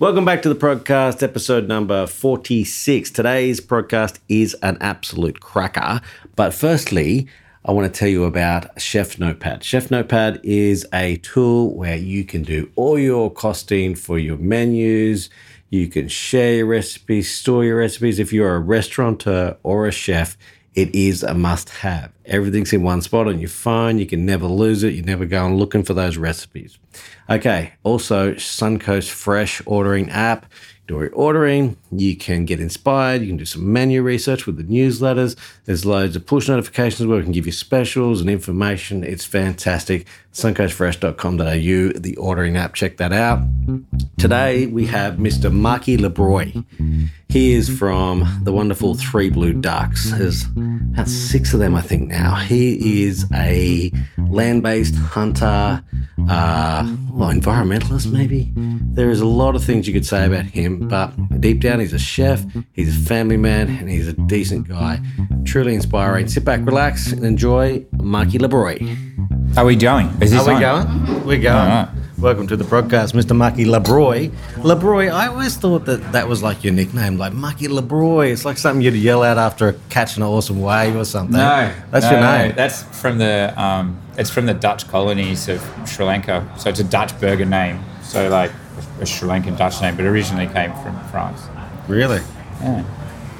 Welcome back to the podcast, episode number 46. Today's podcast is an absolute cracker. But firstly, I want to tell you about Chef Notepad. Chef Notepad is a tool where you can do all your costing for your menus. You can share your recipes, store your recipes. If you're a restaurateur or a chef, it is a must have. Everything's in one spot on your phone. You can never lose it. You never go on looking for those recipes. Okay, also Suncoast Fresh ordering app. During ordering, you can get inspired. You can do some menu research with the newsletters. There's loads of push notifications where we can give you specials and information. It's fantastic. Suncoastfresh.com.au, the ordering app. Check that out. Today we have Mr. Marky Labrooy. He is from the wonderful Three Blue Ducks. There's about six of them, I think, now. He is a land based hunter, uh, well, environmentalist, maybe. There is a lot of things you could say about him, but deep down, he's a chef, he's a family man, and he's a decent guy. Truly inspiring. Sit back, relax, and enjoy Marky Labrooy. Are we going? Is this Are we on? going? We're going. Right. Welcome to the broadcast, Mr. Marky Labrooy. Labrooy, I always thought that that was like your nickname, like Marky Labrooy. It's like something you'd yell out after catching an awesome wave or something. No, that's no, your no, name. That's from the um, it's from the Dutch colonies of Sri Lanka. So it's a Dutch Burgher name. So like a Sri Lankan Dutch name, but originally came from France. Really? Yeah.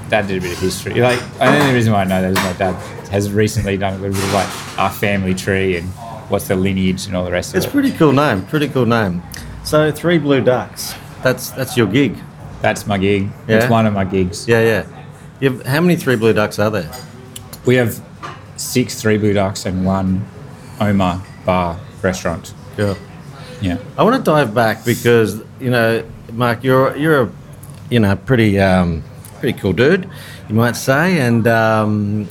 Dad did a bit of history. Like I think the reason why I know that is my dad has recently done a little bit of like our family tree and what's the lineage and all the rest It's of a it. It's pretty cool name. Pretty cool name. So three blue ducks. That's that's your gig. That's my gig. Yeah? It's one of my gigs. Yeah, yeah. You've, how many three blue ducks are there? We have six three blue ducks and one Omar bar restaurant. Cool. Yeah. I want to dive back because you know, Mark, you're you're a you know pretty um, pretty cool dude, you might say, and um,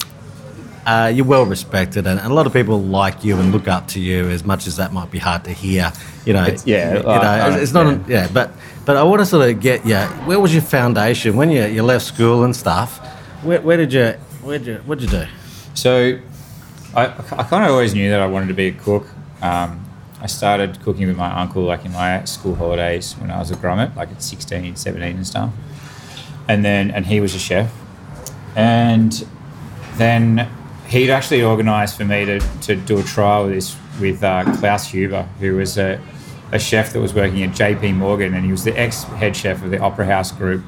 uh, you're well respected, and a lot of people like you and look up to you. As much as that might be hard to hear, you know, It's- yeah, you uh, know, it's, it's not, yeah. yeah. but but I want to sort of get yeah. Where was your foundation when you you left school and stuff? Where, where did you where did you what did you do? So I, I kind of always knew that I wanted to be a cook. Um, I started cooking with my uncle like in my school holidays when I was a grommet, like at 16, 17 and stuff. And then, and he was a chef. And then he'd actually organised for me to, to do a trial with this with uh, Klaus Huber, who was a, a chef that was working at JP Morgan, and he was the ex head chef of the Opera House Group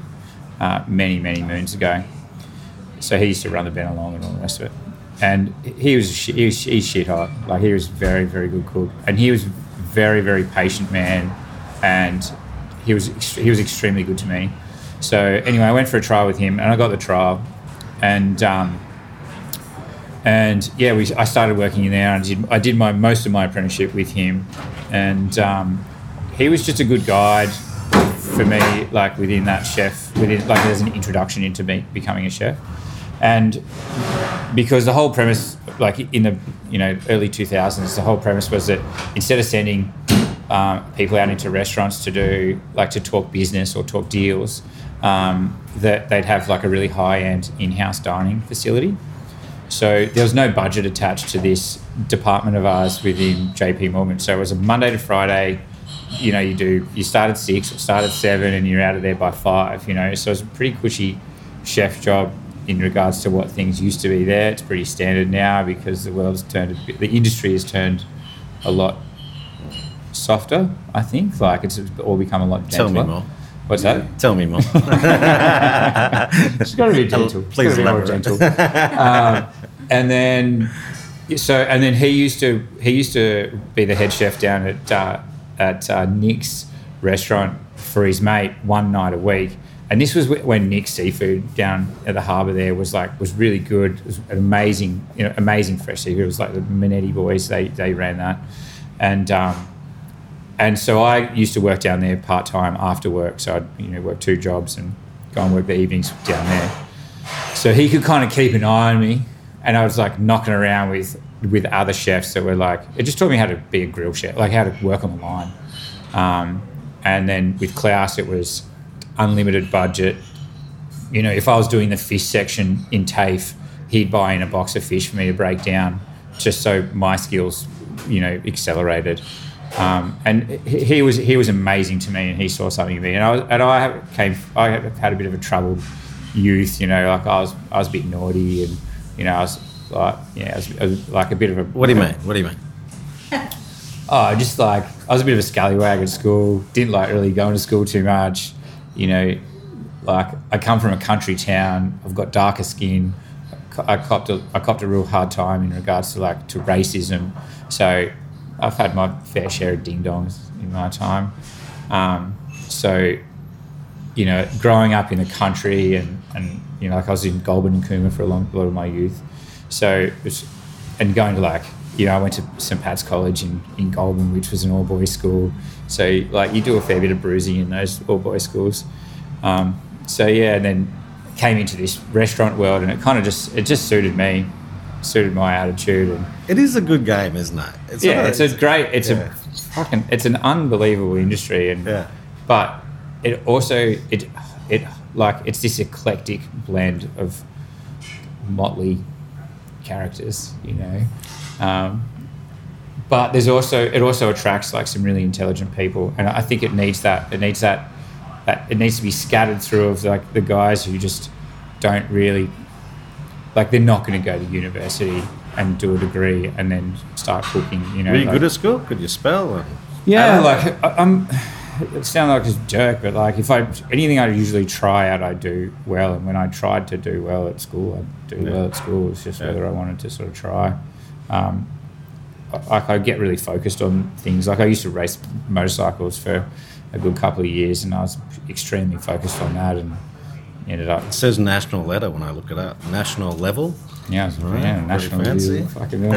uh, many, many moons ago. So he used to run the Bennelong and all the rest of it. And he was he was he's shit hot. Like he was very very good cook, and he was a very very patient man, and he was he was extremely good to me. So anyway, I went for a trial with him, and I got the trial, and um, and yeah, we I started working in there, and I did I did my most of my apprenticeship with him, and um, he was just a good guide for me, like within that chef, within like as an introduction into me becoming a chef, and because the whole premise, like in the you know early two thousands, the whole premise was that instead of sending um, people out into restaurants to do like to talk business or talk deals, um, that they'd have like a really high end in house dining facility. So there was no budget attached to this department of ours within JP Morgan. So it was a Monday to Friday. You know, you do you start at six or start at seven, and you're out of there by five. You know, so it's a pretty cushy chef job in regards to what things used to be there. It's pretty standard now because the world's turned, a bit, the industry has turned a lot softer. I think like it's all become a lot Tell me more. What's that? Tell me more. It's got to be gentle. Please be more gentle. um, and then, so and then he used to he used to be the head chef down at uh, at uh, Nick's restaurant for his mate one night a week. And this was when Nick's seafood down at the harbour there was like was really good. It was an amazing, you know, amazing fresh seafood. It was like the Minetti boys. They they ran that, and um, and so I used to work down there part time after work. So I'd you know work two jobs and go and work the evenings down there. So he could kind of keep an eye on me, and I was like knocking around with with other chefs that were like it just taught me how to be a grill chef, like how to work on the line. Um, and then with Klaus, it was unlimited budget. You know, if I was doing the fish section in TAFE, he'd buy in a box of fish for me to break down, just so my skills, you know, accelerated. Um, and he, he was he was amazing to me, and he saw something in me. And I was, and I came I had a bit of a troubled youth, you know, like I was I was a bit naughty, and you know I was like yeah, I was, I was like a bit of a What do you mean? What do you mean? Oh, just like I was a bit of a scallywag at school. Didn't like really going to school too much. You know, like I come from a country town. I've got darker skin. I copped a, I copped a real hard time in regards to like to racism. So I've had my fair share of ding dongs in my time. Um, so you know, growing up in the country and, and you know, like I was in Goulburn and Cooma for a long, lot of my youth. So was, and going to like, you know, I went to St. Pat's College in, in Goulburn, which was an all boys school. So like you do a fair bit of bruising in those all boys schools. Um, so yeah, and then came into this restaurant world and it kind of just, it just suited me, suited my attitude and It is a good game, isn't it? It's yeah, not- it's a great, it's yeah. a fucking, it's an unbelievable industry, and Yeah. but it also it it like it's this eclectic blend of motley characters, you know. Um, but there's also it also attracts like some really intelligent people, and I think it needs that. It needs that. that it needs to be scattered through of like the guys who just don't really like they're not going to go to university and do a degree and then start cooking. You know, Were you like- good at school? Could you spell? And, yeah, like I- I'm. It sounds like a jerk, but like if I anything I usually try out, I do well. And when I tried to do well at school, I do Yeah. well at school. It's just Yeah. whether I wanted to sort of try. Um, I- like I get really focused on things. Like I used to race motorcycles for a good couple of years, and I was extremely focused on that, and ended up It says national letter when I look it up. National level. Yeah, Right, yeah, national fancy. fucking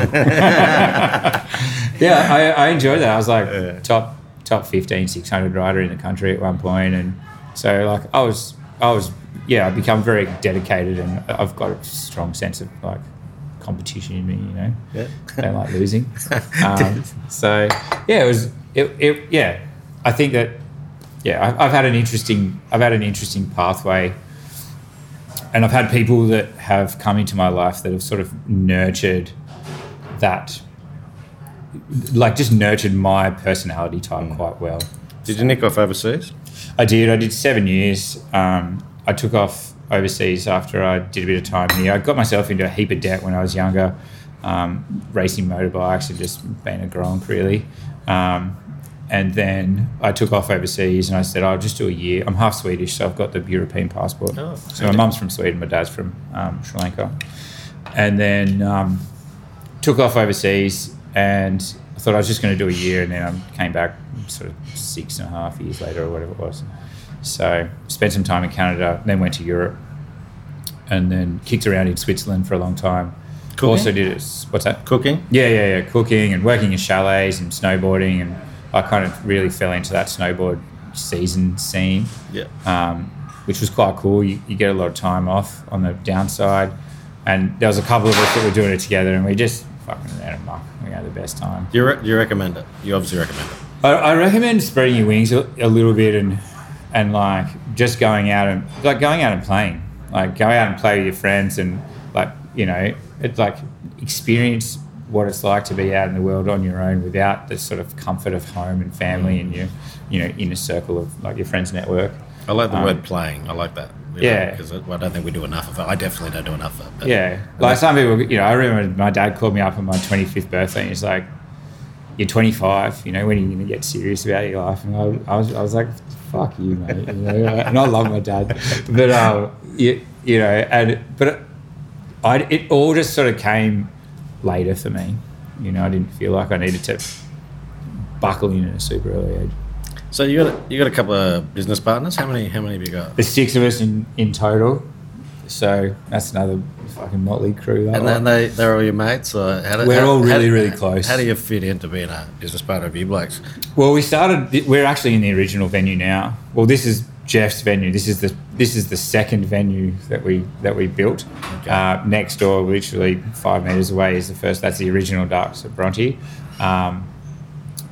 yeah, I, I enjoyed that. I was like Yeah. top top 15, 600 rider in the country at one point, and so like I was I was yeah, I become very dedicated, and I've got a strong sense of like competition in me. You know, Yeah. Don't like losing. Um, so yeah, it was it, it yeah. I think that yeah, I've, I've had an interesting I've had an interesting pathway and I've had people that have come into my life that have sort of nurtured that, like just nurtured my personality type quite well. Did you nick off overseas? I did. I did seven years. Um, I took off overseas after I did a bit of time here. I got myself into a heap of debt when I was younger, um, racing motorbikes and just being a gronk really. Um, and then I took off overseas and I said, I'll just do a year. I'm half Swedish, so I've got the European passport. Oh, so my mum's from Sweden, my dad's from um, Sri Lanka. And then um, took off overseas and I thought I was just going to do a year and then I came back sort of six and a half years later or whatever it was. So spent some time in Canada, then went to Europe and then kicked around in Switzerland for a long time. Cooking? Also did it, what's that? Cooking? Yeah, yeah, yeah. Cooking and working in chalets and snowboarding, and I kind of really fell into that snowboard season scene, Yeah. um, which was quite cool. You, you get a lot of time off on the downside, and there was a couple of us that were doing it together, and we just fucking ran amok. We had the best time. You, re- you recommend it? You obviously recommend it. I, I recommend spreading your wings a, a little bit and and like just going out and like going out and playing, like go out and play with your friends and like you know it's like experience what it's like to be out in the world on your own without the sort of comfort of home and family and your you know inner circle of like your friends network. I like the Um, word playing. I like that. Yeah. Because I I don't think we do enough of it. I definitely don't do enough of it. but- Yeah, like some people, you know, I remember my dad called me up on my 25th birthday and he's like, "You're 25, you know, when are you going to get serious about your life?" And I, I was, I was like, "Fuck you, mate," you know, and I love my dad, but um, you, you know, and but I, it all just sort of came later for me. You know, I didn't feel like I needed to buckle in at a super early age. So you got a, you got a couple of business partners. How many? How many have you got? There's six of us in, in total, so that's another fucking motley crew. That And then they they're all your mates. Or how do, We're how- all really, how- really close. How do you fit into being a business partner of you blokes? Well, we started. We're actually in the original venue now. Well, this is Jeff's venue. This is the this is the second venue that we that we built. Okay. Uh, next door, literally five meters away, is the first. That's the original Ducks at Bronte, um,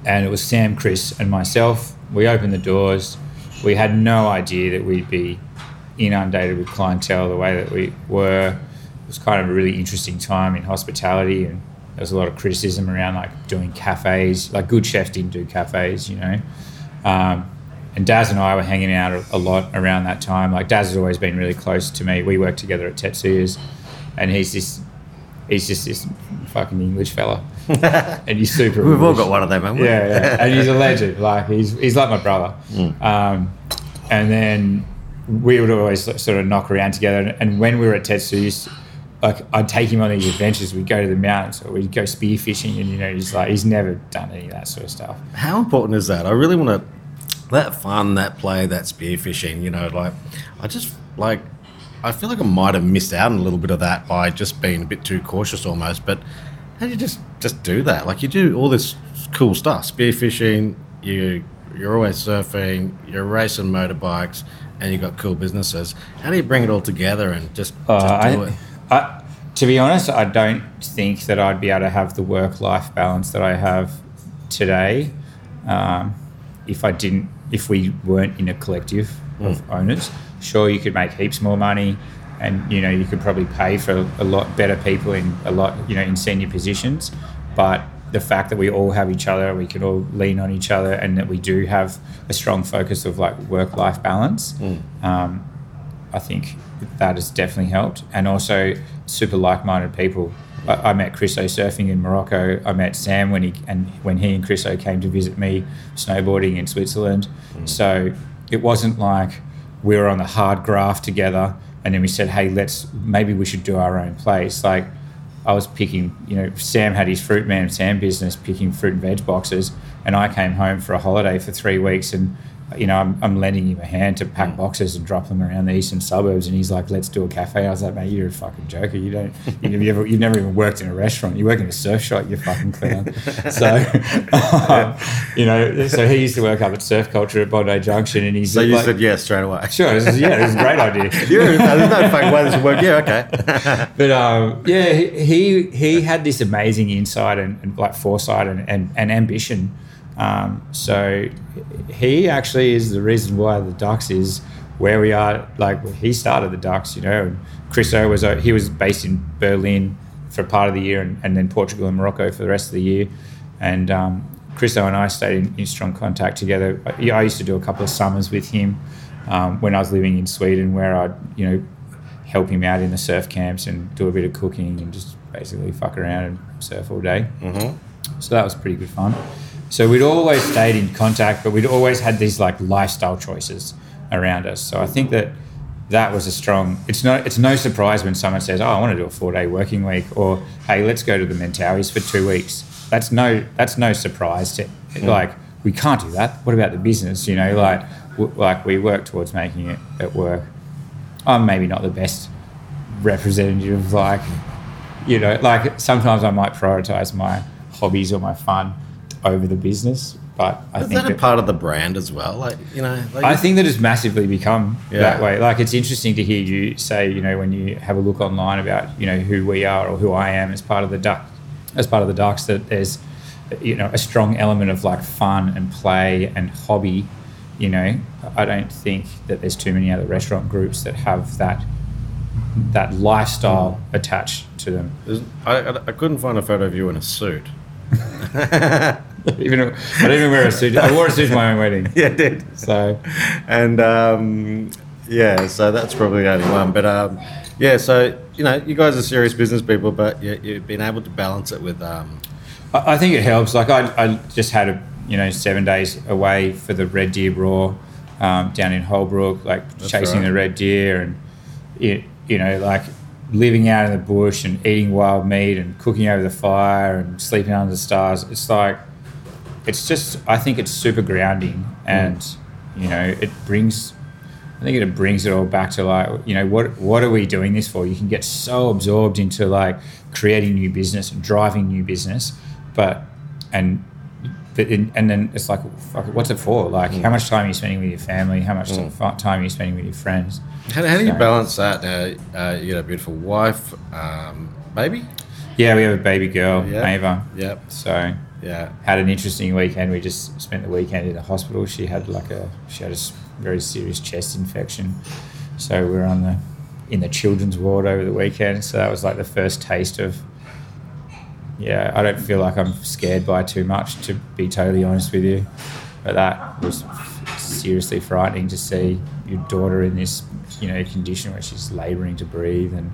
and it was Sam, Chris, and myself. We opened the doors. We had no idea that we'd be inundated with clientele the way that we were. It was kind of a really interesting time in hospitality, and there was a lot of criticism around like doing cafes. Like good chefs didn't do cafes, you know. Um, and Daz and I were hanging out a, lot around that time. Like Daz has always been really close to me. We worked together at Tetsuya's, and he's this, he's just this fucking English fella, and he's super. We've all got one of them, haven't we? Yeah, yeah. and he's a legend. Like he's he's like my brother. Um, and then we would always sort of knock around together. And when we were at Tetsu's, like I'd take him on these adventures. We'd go to the mountains or we'd go spearfishing, and you know, he's like he's never done any of that sort of stuff. How important is that? I really want to that fun, that play, that spearfishing. You know, like I just like I feel like I might have missed out on a little bit of that by just being a bit too cautious, almost. But how do you just just do that? Like you do all this cool stuff, spearfishing. You you're always surfing. You're racing motorbikes, and you've got cool businesses. How do you bring it all together and just, Uh, just do I, it? I, to be honest, I don't think that I'd be able to have the work-life balance that I have today um, if I didn't, if we weren't in a collective of owners. Sure, you could make heaps more money, and you know you could probably pay for a lot better people in a lot, you know, in senior positions. But the fact that we all have each other, we can all lean on each other, and that we do have a strong focus of like work-life balance. Um, I think that has definitely helped, and also super like-minded people. I, I met Chris O surfing in Morocco. I met Sam when he and when he and Chris O came to visit me snowboarding in Switzerland. So it wasn't like we were on the hard graft together, and then we said, "Hey, let's maybe we should do our own place." Like I was picking, you know, Sam had his fruit man Sam business picking fruit and veg boxes, and I came home for a holiday for three weeks, and you know, I'm, I'm lending him a hand to pack boxes and drop them around the eastern suburbs, and he's like, "Let's do a cafe." I was like, "Mate, you're a fucking joker. You don't, you have ever, you've never even worked in a restaurant. You work in a surf shop. You fucking clown." so, um, you know, so he used to work up at Surf Culture at Bondi Junction, and he's So you like, said yes straight away. "Sure, this is, yeah, this is a great idea." Yeah, there's no fucking way this would work. Yeah, okay. but um, yeah, he, he he had this amazing insight and, and like foresight and, and, and ambition. Um, so he actually is the reason why the Ducks is where we are. Like he started the Ducks, you know. And Chris O was uh, he was based in Berlin for part of the year, and, and then Portugal and Morocco for the rest of the year. And um, Chris O and I stayed in, in strong contact together. I, I used to do a couple of summers with him um, when I was living in Sweden, where I'd you know help him out in the surf camps and do a bit of cooking and just basically fuck around and surf all day. Mhm. So that was pretty good fun. So we'd always stayed in contact, but we'd always had these like lifestyle choices around us. So I think that that was a strong. It's no it's no surprise when someone says, "Oh, I want to do a four day working week," or "Hey, let's go to the Mentawais for two weeks." That's no that's no surprise to mm. like we can't do that. What about the business? You know, like w- like we work towards making it at work. I'm maybe not the best representative of like you know like sometimes I might prioritize my hobbies or my fun over the business but I Is think that a that, part of the brand as well? Like you know, like I think that it's massively become Yeah. that way like it's interesting to hear you say you know when you have a look online about you know who we are or who I am as part of the duck as part of the ducks that there's you know a strong element of like fun and play and hobby you know I don't think that there's too many other restaurant groups that have that that lifestyle attached to them I, I couldn't find a photo of you in a suit. even I didn't even wear a suit. I wore a suit to my own wedding. yeah, I did. So And um, yeah, so that's probably the only one. But um, yeah, so you know, you guys are serious business people, but you, you've been able to balance it with um, I, I think it helps. Like I, I just had a you know seven days away for the red deer roar um, down in Holbrook, like chasing right. the red deer and you, you know like living out in the bush and eating wild meat and cooking over the fire and sleeping under the stars. It's like it's just I think it's super grounding and you know it brings I think it brings it all back to like you know what what are we doing this for? You can get so absorbed into like creating new business and driving new business, but and but in, and then it's like fuck, what's it for? Like how mm. much time are you spending with your family? How much mm. time are you spending with your friends? How, how do you balance that? Uh, uh, you got a beautiful wife, um, baby. Yeah, we have a baby girl. Ava. Yep. So Yeah. had an interesting weekend. We just spent the weekend in the hospital. She had like a she had a very serious chest infection, so we were on the in the children's ward over the weekend. So that was like the first taste of yeah, I don't feel like I'm scared by too much, to be totally honest with you. But that was seriously frightening to see your daughter in this, you know, condition where she's labouring to breathe and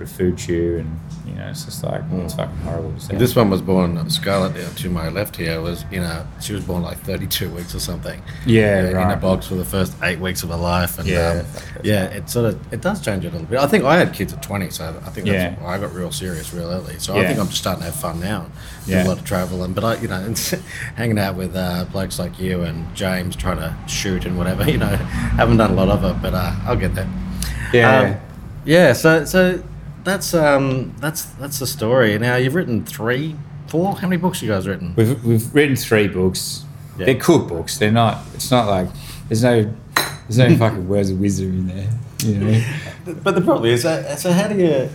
put a food tube and you know it's just like it's fucking horrible. This one was born Scarlett down to my left here was you know she was born like 32 weeks or something. Yeah, in a box for the first eight weeks of her life, and Yeah. um, yeah, it sort of it does change a little bit. I think I had kids at 20, so I think that's Yeah. why I got real serious real early. So I think I'm just starting to have fun now. Do Yeah. a lot of travel, and but I you know hanging out with uh, blokes like you and James trying to shoot and whatever. You know, haven't done a lot of it, but uh, I'll get there. yeah. Um, yeah. So so that's um that's that's the story. Now you've written three, four. How many books you guys written? We've, we've written three books. Yeah. They're cookbooks. They're not. It's not like there's no there's no fucking words of wisdom in there. You know. But the problem is, uh, so how do you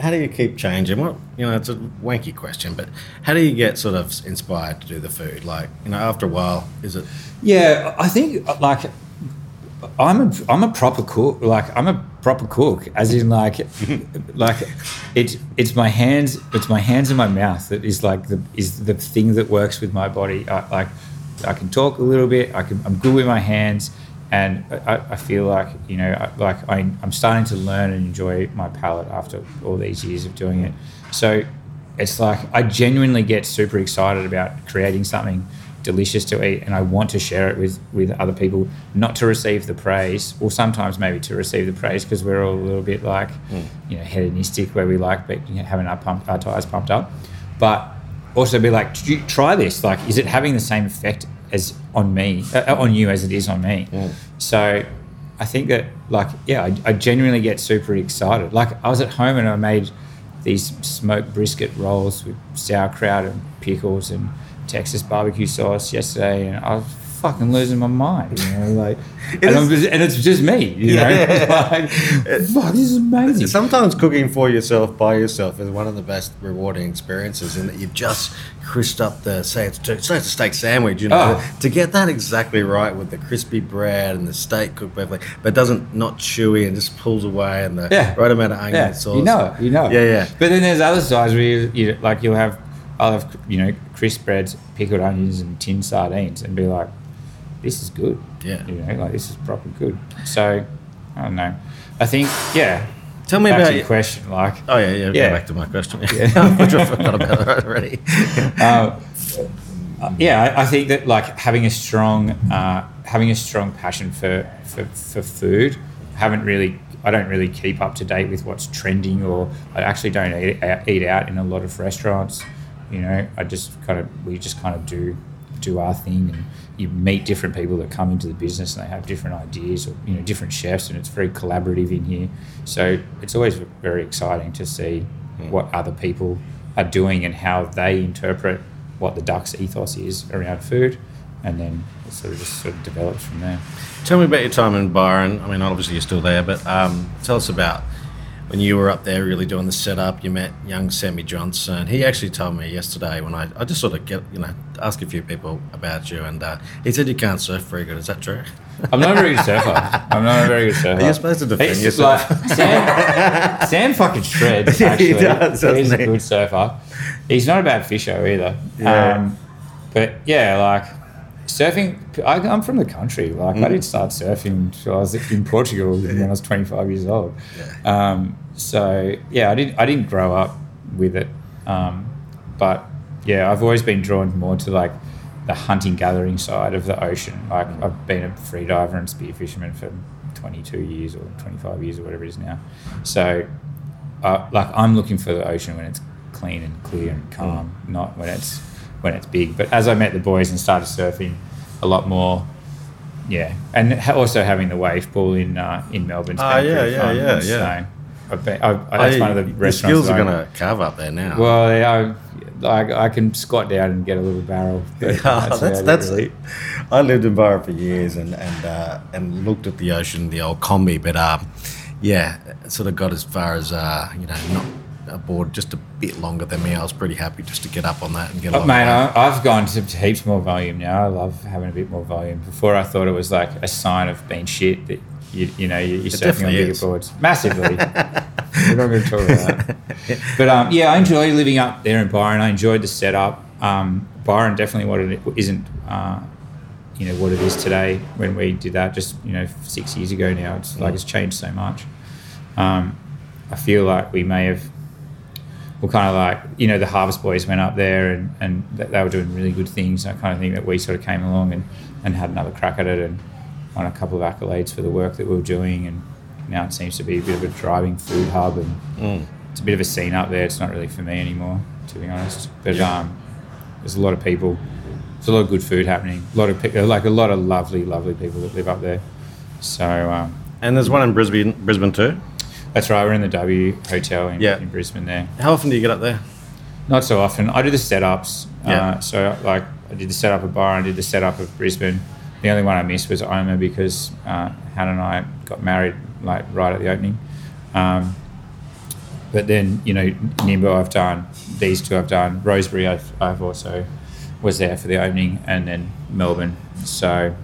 how do you keep changing? What you know, it's a wanky question, but how do you get sort of inspired to do the food? Like you know, after a while, is it? Yeah, I think like I'm a I'm a proper cook. Like I'm a proper cook, as in like like it's it's my hands it's my hands and my mouth that is like the is the thing that works with my body. I, like I can talk a little bit. I can I'm good with my hands, and I, I feel like you know I, like I, I'm starting to learn and enjoy my palate after all these years of doing it. So it's like I genuinely get super excited about creating something delicious to eat and I want to share it with with other people not to receive the praise or sometimes maybe to receive the praise because we're all a little bit like you know hedonistic where we like but, you know, having our pump our tires pumped up. But also be like "Did you try this? Like is it having the same effect as on me uh, on you as it is on me? So I think that like yeah I, I genuinely get super excited. Like I was at home and I made these smoked brisket rolls with sauerkraut and pickles and Texas barbecue sauce yesterday, and I was fucking losing my mind. You know, like, and, is- and it's just me. You know, Yeah. like, fuck, this is amazing. Sometimes cooking for yourself by yourself is one of the best rewarding experiences in that you've just crisped up the say it's say it's a steak sandwich, you know, Oh. to get that exactly right with the crispy bread and the steak cooked perfectly, but doesn't not chewy and just pulls away and the Yeah. right amount of onion yeah, sauce. you know it. You know. it. Yeah, yeah. But then there's other sides where you, you like you'll have I'll have you know crisp breads, pickled onions, and tin sardines, and be like, this is good. Yeah. You know, like this is proper good. So I don't know. I think yeah. Tell me about your question, like. Oh yeah, yeah. Yeah. Back to my question. Yeah, I forgot about it already. uh, yeah, I, I think that like having a strong, uh, having a strong passion for, for for food. Haven't really, I don't really keep up to date with what's trending, or I actually don't eat, eat out in a lot of restaurants. You know, I just kind of we just kind of do do our thing, and you meet different people that come into the business and they have different ideas, or you know, different chefs, and it's very collaborative in here. So it's always very exciting to see what other people are doing and how they interpret what the Ducks ethos is around food, and then it sort of just sort of develops from there. Tell me about your time in Byron. I mean, obviously you're still there, but um, tell us about when you were up there really doing the setup. You met young Sammy Johnson. He actually told me yesterday when I, I just sort of get you know ask a few people about you, and uh, he said you can't surf very good. Is that true? I'm not a very good surfer. I'm not a very good surfer. You're you supposed to defend He's yourself? Like, Sam, Sam fucking shreds. He Actually, does, doesn't he's a good surfer. He's not a bad fisher either. Yeah. Um, but yeah, like surfing. I, I'm from the country. Like Mm. I didn't start surfing until I was in Portugal when I was 25 years old. Um, so yeah, I didn't. I didn't grow up with it. Um, but yeah, I've always been drawn more to like the hunting gathering side of the ocean. Like I've been a freediver and spear fisherman for 22 years or 25 years or whatever it is now. So uh, like I'm looking for the ocean when it's clean and clear and calm, not when it's when it's big. But as I met the boys and started surfing a lot more, yeah, and ha- also having the wave pool in uh, in Melbourne. Ah, yeah, yeah, yeah, yeah. So I've been, I've, that's one of the the restaurants. skills are going to carve up there now. Well, yeah, I, I, I can squat down and get a little barrel. Yeah, that's it, that's. really. I lived in Byron for years and and uh, and looked at the ocean, the old Kombi, but um, yeah, sort of got as far as uh, you know, not aboard just a bit longer than me. I was pretty happy just to get up on that and get. Oh, mate. I, I've gone to heaps more volume now. I love having a bit more volume. Before, I thought it was like a sign of being shit that you, you know you- you're surfing on bigger boards massively. we're not going to talk about that. But um, yeah, I enjoy living up there in Byron. I enjoyed the setup. Um, Byron definitely what it isn't. Uh, you know what it is today when we did that just you know six years ago now it's like it's changed so much um, i feel like we may have we're kind of like you know the harvest boys went up there and, and they were doing really good things i kind of think that we sort of came along and, and had another crack at it and won a couple of accolades for the work that we were doing. And now it seems to be a bit of a driving food hub and Mm. it's a bit of a scene up there. It's not really for me anymore to be honest. But um, there's a lot of people there's a lot of good food happening. A lot of pe- like a lot of lovely lovely people that live up there. So um, And there's one in Brisbane, Brisbane too. That's right we're in the w hotel in, Yeah. in brisbane there How often do you get up there? Not so often. I do the setups. Yeah. Uh, so like I did the setup of Byron, I did the setup of Brisbane. The only one I missed was Oma because uh, Hannah and I got married like right at the opening. Um, but then you know Nimbo I've done, these two I've done. Rosebery I've, I've also was there for the opening, and then Melbourne. So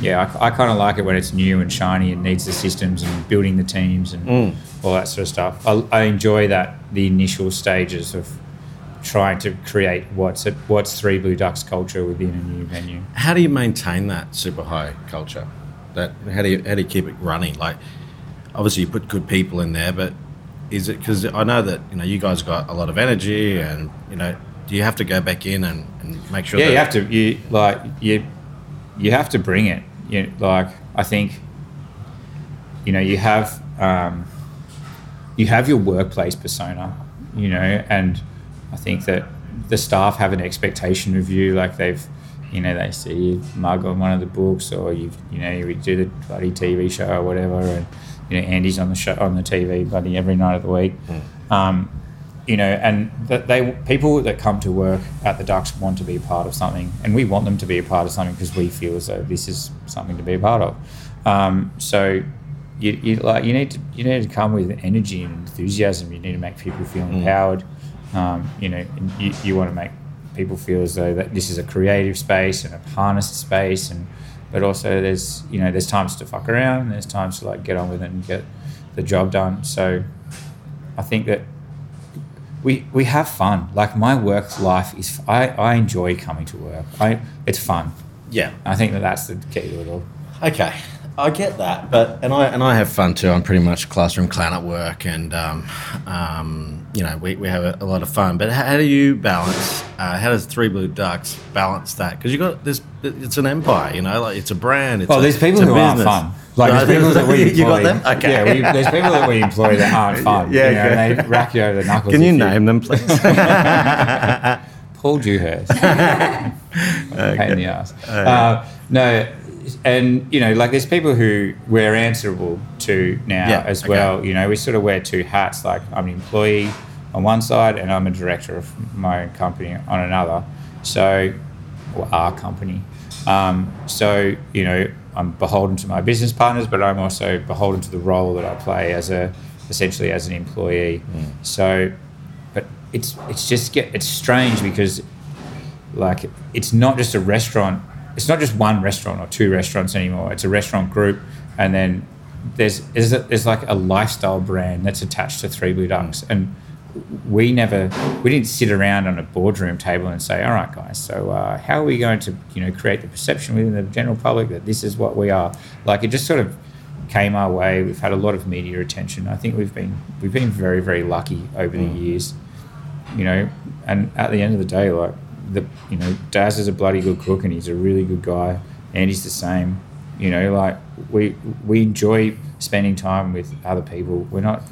yeah, I, I kind of like it when it's new and shiny and needs the systems and building the teams and Mm. all that sort of stuff. I, I enjoy that the initial stages of trying to create what's a, what's Three Blue Ducks culture within a new venue. How do you maintain that super high culture? That how do you how do you keep it running? Like, obviously you put good people in there, but is it because I know that you know you guys got a lot of energy, and you know, do you have to go back in and, and make sure? Yeah, that, you have to you like you you have to bring it. You like I think you know you have um, you have your workplace persona, you know, and I think that the staff have an expectation of you, like they've you know they see you mug on one of the books or you you know you do the bloody TV show or whatever, and you know Andy's on the show on the TV bloody every night of the week. Um, you know, and that they people that come to work at the Ducks want to be a part of something, and we want them to be a part of something because we feel as though this is something to be a part of. Um, so, you, you like you need to you need to come with energy and enthusiasm. You need to make people feel empowered. Um, you know, and you, you want to make people feel as though that this is a creative space and a harnessed space, and but also there's you know there's times to fuck around, and there's times to like get on with it and get the job done. So, I think that we we have fun. Like my work life is, I, I enjoy coming to work. I it's fun. yeah. I think that that's the key to it all. Okay, I get that, but and I and I have fun too. I'm pretty much a classroom clown at work, and um, um, you know we, we have a, a lot of fun. But how, how do you balance? Uh, how does Three Blue Ducks balance that? Because you got this. It's an empire, you know, like it's a brand. It's Well, a, there's people who aren't fun. Like there's people that we employ. you got them. Okay. Yeah, we, there's people that we employ that aren't fun. Yeah, you know, okay. and they rack you over the knuckles. Can you name them, please? Paul Dewhurst. Pain in the ass. Uh, no, and you know, like there's people who we're answerable to now Yeah, as okay. well. You know, we sort of wear two hats. Like I'm an employee on one side, and I'm a director of my own company on another. So, or our company. Um, so you know, I'm beholden to my business partners, but I'm also beholden to the role that I play as a essentially as an employee. So, but it's it's just get it's strange because like it's not just a restaurant it's not just one restaurant or two restaurants anymore it's a restaurant group and then there's a, there's like a lifestyle brand that's attached to three blue ducks and we never we didn't sit around on a boardroom table and say all right guys so uh, how are we going to you know create the perception within the general public that this is what we are like it just sort of came our way we've had a lot of media attention i think we've been we've been very very lucky over the years you know, and at the end of the day, like the you know, Daz is a bloody good cook and he's a really good guy. Andy's the same. You know, like we we enjoy spending time with other people. We're not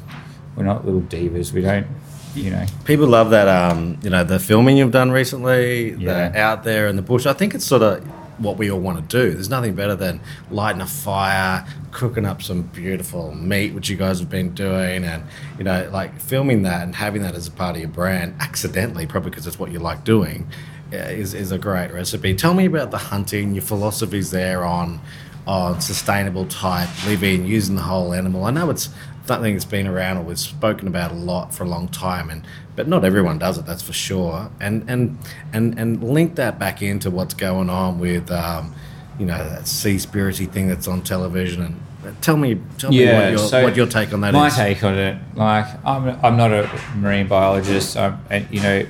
we're not little divas. We don't you know People love that, um, you know, the filming you've done recently, Yeah. the out there in the bush. I think it's sort of what we all want to do. There's nothing better than lighting a fire, cooking up some beautiful meat, which you guys have been doing, and you know, like filming that and having that as a part of your brand, accidentally, probably because it's what you like doing, uh, is is a great recipe. Tell me about the hunting, your philosophies there on on sustainable type living, using the whole animal. I know it's something that's been around or we've spoken about a lot for a long time and but not everyone does it that's for sure and and and and link that back into what's going on with um, you know that Seaspiracy thing that's on television and Tell me, tell me what, your, so what your take on that is. my take on it, like I'm, I'm not a marine biologist. I'm, you know,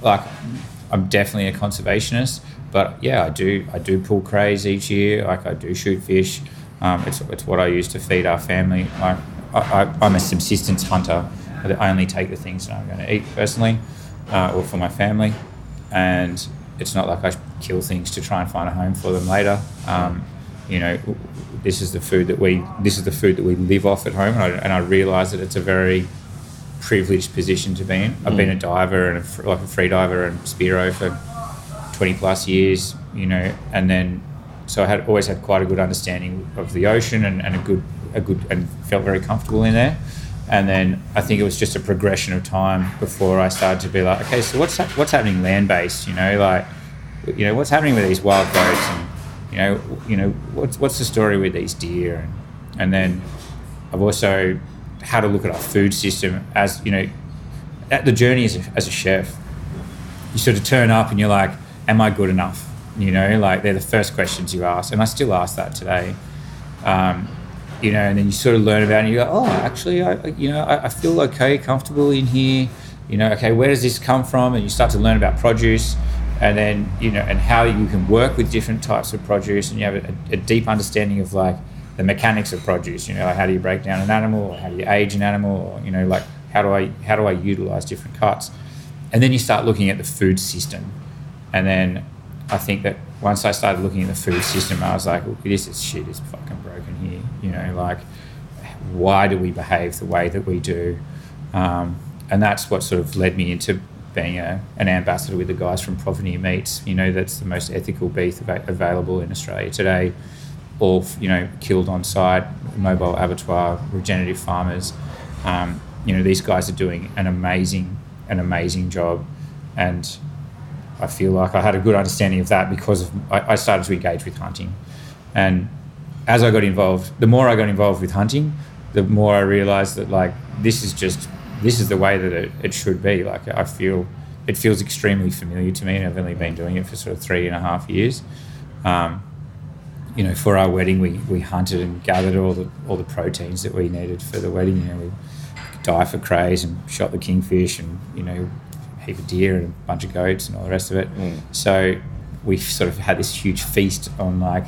like I'm definitely a conservationist. But yeah, I do I do pull crays each year. Like I do shoot fish. Um, it's, it's what I use to feed our family. Like I, I, I'm a subsistence hunter. I only take the things that I'm going to eat personally, uh, or for my family, and it's not like I kill things to try and find a home for them later. Um, you know, this is the food that we this is the food that we live off at home, and I, and I realise that it's a very privileged position to be in. I've been a diver and a, like a free diver and spearo for 20 plus years, you know, and then so I had always had quite a good understanding of the ocean and, and a good a good and felt very comfortable in there. And then I think it was just a progression of time before I started to be like, okay, so what's hap- what's happening land based? You know, like you know what's happening with these wild goats and you know you know what's what's the story with these deer and and then I've also had to look at our food system as you know at the journey as a, as a chef you sort of turn up and you're like am I good enough? You know like they're the first questions you ask and I still ask that today. Um, you know and then you sort of learn about it and you go oh actually I you know I, I feel okay comfortable in here. You know okay where does this come from? And you start to learn about produce and then you know and how you can work with different types of produce and you have a, a deep understanding of like the mechanics of produce you know like how do you break down an animal or how do you age an animal or you know like how do i how do i utilize different cuts? And then you start looking at the food system and then i think that once i started looking at the food system i was like this is shit is fucking broken here you know like why do we behave the way that we do um, and that's what sort of led me into being a, an ambassador with the guys from Provenir Meats. You know, that's the most ethical beef ava- available in Australia today. All you know, killed on site, mobile abattoir, regenerative farmers. Um, you know, these guys are doing an amazing, an amazing job, and I feel like I had a good understanding of that because of I, I started to engage with hunting, and as I got involved, the more I got involved with hunting, the more I realized that like this is just this is the way that it, it should be. Like I feel it feels extremely familiar to me, and I've only been doing it for sort of three and a half years. Um, you know, for our wedding, we, we hunted and gathered all the all the proteins that we needed for the wedding. You know, we die for crays and shot the kingfish, and you know, heap of deer and a bunch of goats and all the rest of it. Hmm. So we sort of had this huge feast on like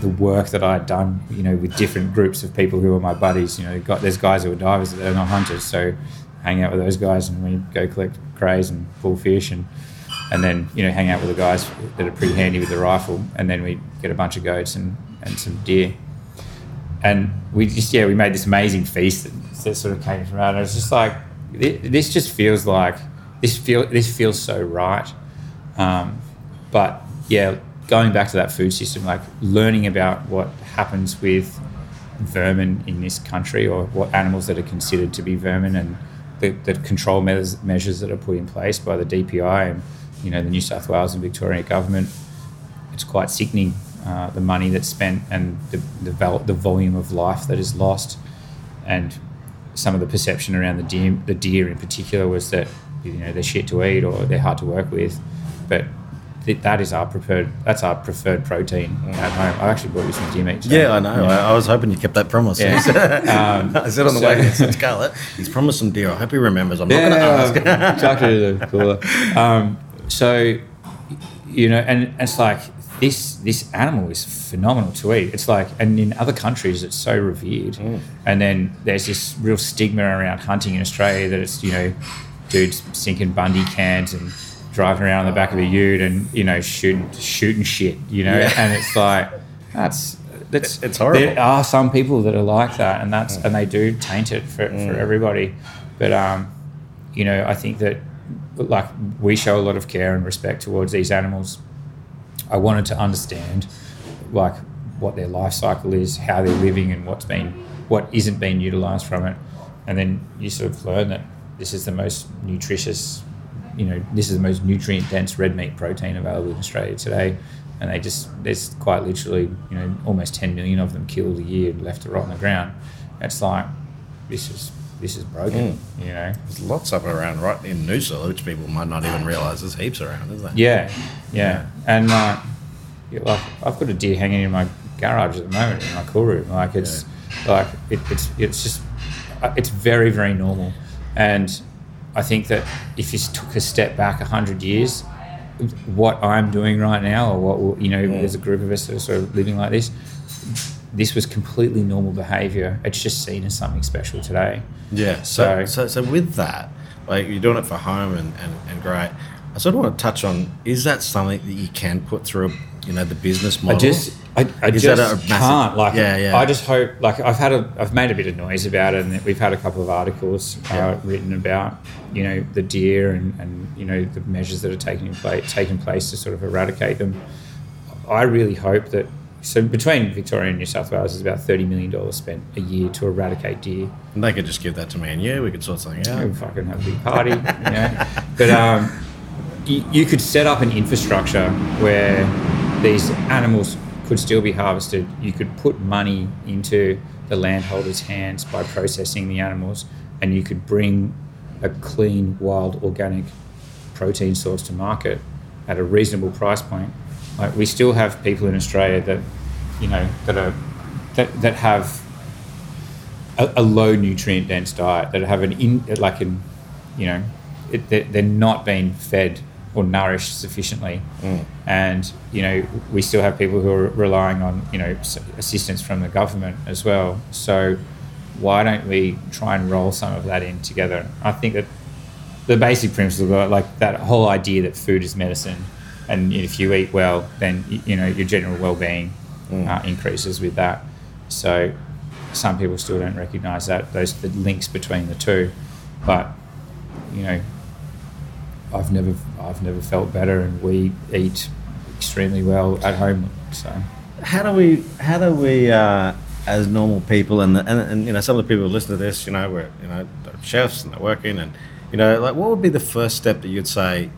the work that I'd done, you know, with different groups of people who were my buddies. You know, got there's guys who are divers that are not hunters, so hang out with those guys and we go collect crays and pull fish and and then you know hang out with the guys that are pretty handy with the rifle, and then we get a bunch of goats and, and some deer. And we just yeah we made this amazing feast that, that sort of came from out. And it was just like this just feels like this feel this feels so right. Um, but yeah, going back to that food system, like learning about what happens with vermin in this country or what animals that are considered to be vermin and the, the control measures, measures that are put in place by the DPI and you know the New South Wales and Victoria government. It's quite sickening uh, the money that's spent and the the, val- the volume of life that is lost, and some of the perception around the deer, the deer in particular was that you know they're shit to eat or they're hard to work with, but th- that is our preferred that's our preferred protein at home. I actually bought you some deer meat. today. Yeah, I know. I, I was hoping you kept that promise. Yeah. Um, I said on the so- way, said, Scarlett, he's promised some deer. I hope he remembers. I'm not going to ask. Yeah, chuck it in the cooler. Um, so, you know, and it's like this this animal is phenomenal to eat. It's like, and in other countries, it's so revered. Mm. And then there's this real stigma around hunting in Australia that it's you know, dudes sinking Bundy cans and driving around on the back of a ute and you know shooting shooting shit. You know, Yeah. and it's like that's. That's, It's horrible. There are some people that are like that, and that's and they do taint it for, for everybody. But um, you know, I think that like we show a lot of care and respect towards these animals. I wanted to understand like what their life cycle is, how they're living, and what's been what isn't being utilized from it, and then you sort of learn that this is the most nutritious, you know, this is the most nutrient dense red meat protein available in Australia today. And they just there's quite literally you know almost 10 million of them killed a year and left to rot on the ground. It's like this is this is broken, you know. There's lots of it around right in Noosa, which people might not even realise there's heaps around, isn't there? Yeah, yeah, and like, yeah, like I've got a deer hanging in my garage at the moment in my cool room. Like it's Like it, it's it's just uh, it's very very normal, and I think that if you took a step back hundred years, what I'm doing right now, or what you know, Mm. there's a group of us that are sort of living like this. This was completely normal behavior. It's just seen as something special today. Yeah. So, So- so, so with that, like you're doing it for home and, and, and great. I sort of want to touch on: is that something that you can put through, you know, the business model? I just, I, I just that a massive- can't. Like, Yeah, yeah. I just hope. Like, I've had a, I've made a bit of noise about it, and we've had a couple of articles Yeah. uh, written about, you know, the deer and, and you know the measures that are taking place, taking place to sort of eradicate them. I really hope that. So between Victoria and New South Wales, is about thirty million dollars spent a year to eradicate deer. And they could just give that to me, and yeah, we could sort something out. We fucking have a big party, you know. But um, you, you could set up an infrastructure where these animals could still be harvested. You could put money into the landholders' hands by processing the animals, and you could bring a clean, wild, organic protein source to market at a reasonable price point. Like we still have people in Australia that, you know, that are that, that have a, a low nutrient dense diet that have an in like an you know it, they're, they're not being fed or nourished sufficiently. And you know we still have people who are relying on you know assistance from the government as well. So why don't we try and roll some of that in together? I think that the basic principle of like that whole idea that food is medicine and if you eat well then you know your general well-being uh, increases with that. So some people still don't recognize that those the links between the two. But you know i've never i've never felt better and we eat extremely well at home so How do we? How do we? Uh, as normal people, and, and and you know, some of the people who listen to this, you know, we're you know they're chefs and they're working, and you know, like what would be the first step that you'd say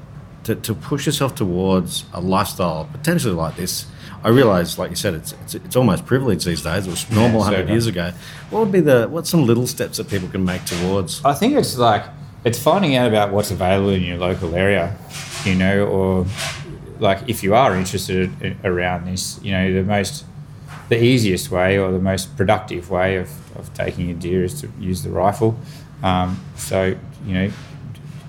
to, to push yourself towards a lifestyle potentially like this? I realize, like you said, it's it's, it's almost privilege these days. It was normal Yeah, hundred years ago. What would be the what's some little steps that people can make towards? I think it's like it's finding out about what's available in your local area, you know, or like if you are interested in, around this, you know, the most the easiest way or the most productive way of, of taking a deer is to use the rifle. Um, so you know,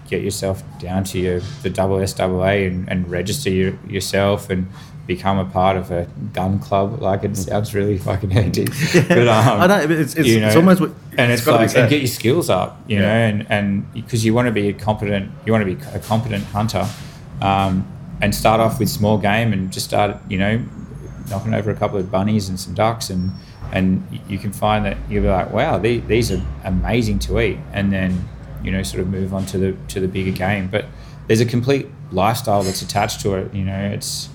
get yourself down to your the double SAA and, and register your, yourself and become a part of a gun club. Like it sounds really fucking handy, but um, I know it's, it's, you know, it's almost what- and it's, gotta like and get your skills up, you Yeah. know, and and because you want to be a competent, you want to be a competent hunter, um, and start off with small game and just start, you know, knocking over a couple of bunnies and some ducks, and and you can find that you'll be like, wow, these, these are amazing to eat, and then you know, sort of move on to the to the bigger game. But there's a complete lifestyle that's attached to it. You know, it's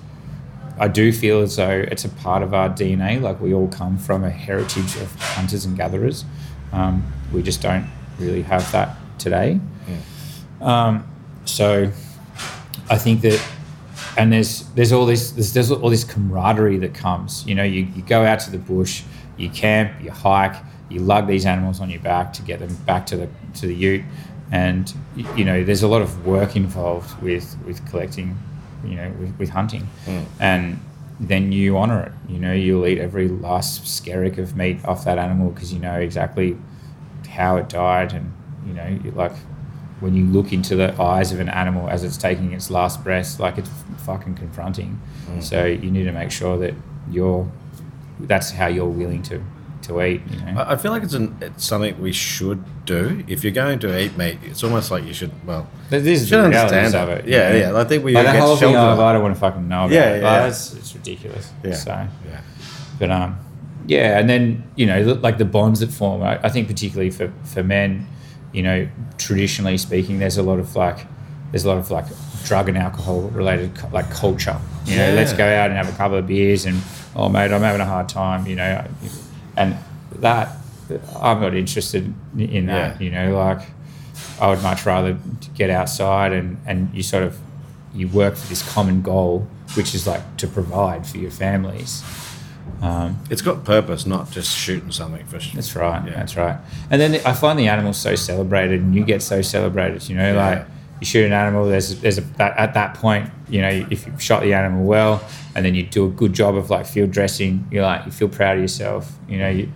I do feel as though it's a part of our DNA. Like we all come from a heritage of hunters and gatherers. Um, we just don't really have that today. Um, so I think that, and there's there's all this there's, there's all this camaraderie that comes. You know, you, you go out to the bush, you camp, you hike, you lug these animals on your back to get them back to the to the ute, and you know there's a lot of work involved with with collecting, you know, with, with hunting, hmm. and then you honor it. You know, you'll eat every last skerrick of meat off that animal because you know exactly how it died, and you know, you like when you look into the eyes of an animal as it's taking its last breath, like it's fucking confronting. Hmm. So you need to make sure that you're that's how you're willing to to eat. You know, I feel like it's, an, it's something we should do. If you're going to eat meat, it's almost like you should. Well, this is should the understand of it. it. Yeah, yeah. I think we like the get whole thing of I don't want to fucking know about Yeah, it. yeah, Like, yeah. It's, it's ridiculous. Yeah, So, yeah. but um, yeah, and then you know, like the bonds that form. I, I think particularly for for men, you know, traditionally speaking, there's a lot of like, there's a lot of like drug and alcohol related like culture. You know, let's go out and have a couple of beers and oh mate, I'm having a hard time. You know, and that I'm not interested in that. Yeah. You know, like I would much rather get outside and and you sort of you work for this common goal, which is like to provide for your families. Um, It's got purpose, not just shooting something for. that's right. Yeah. That's right. And then I find the animals so celebrated, and you get so celebrated. You know, Yeah. like you shoot an animal. There's there's a that, at that point, you know, if you've shot the animal well, and then you do a good job of like field dressing, you're like you feel proud of yourself. You know, you,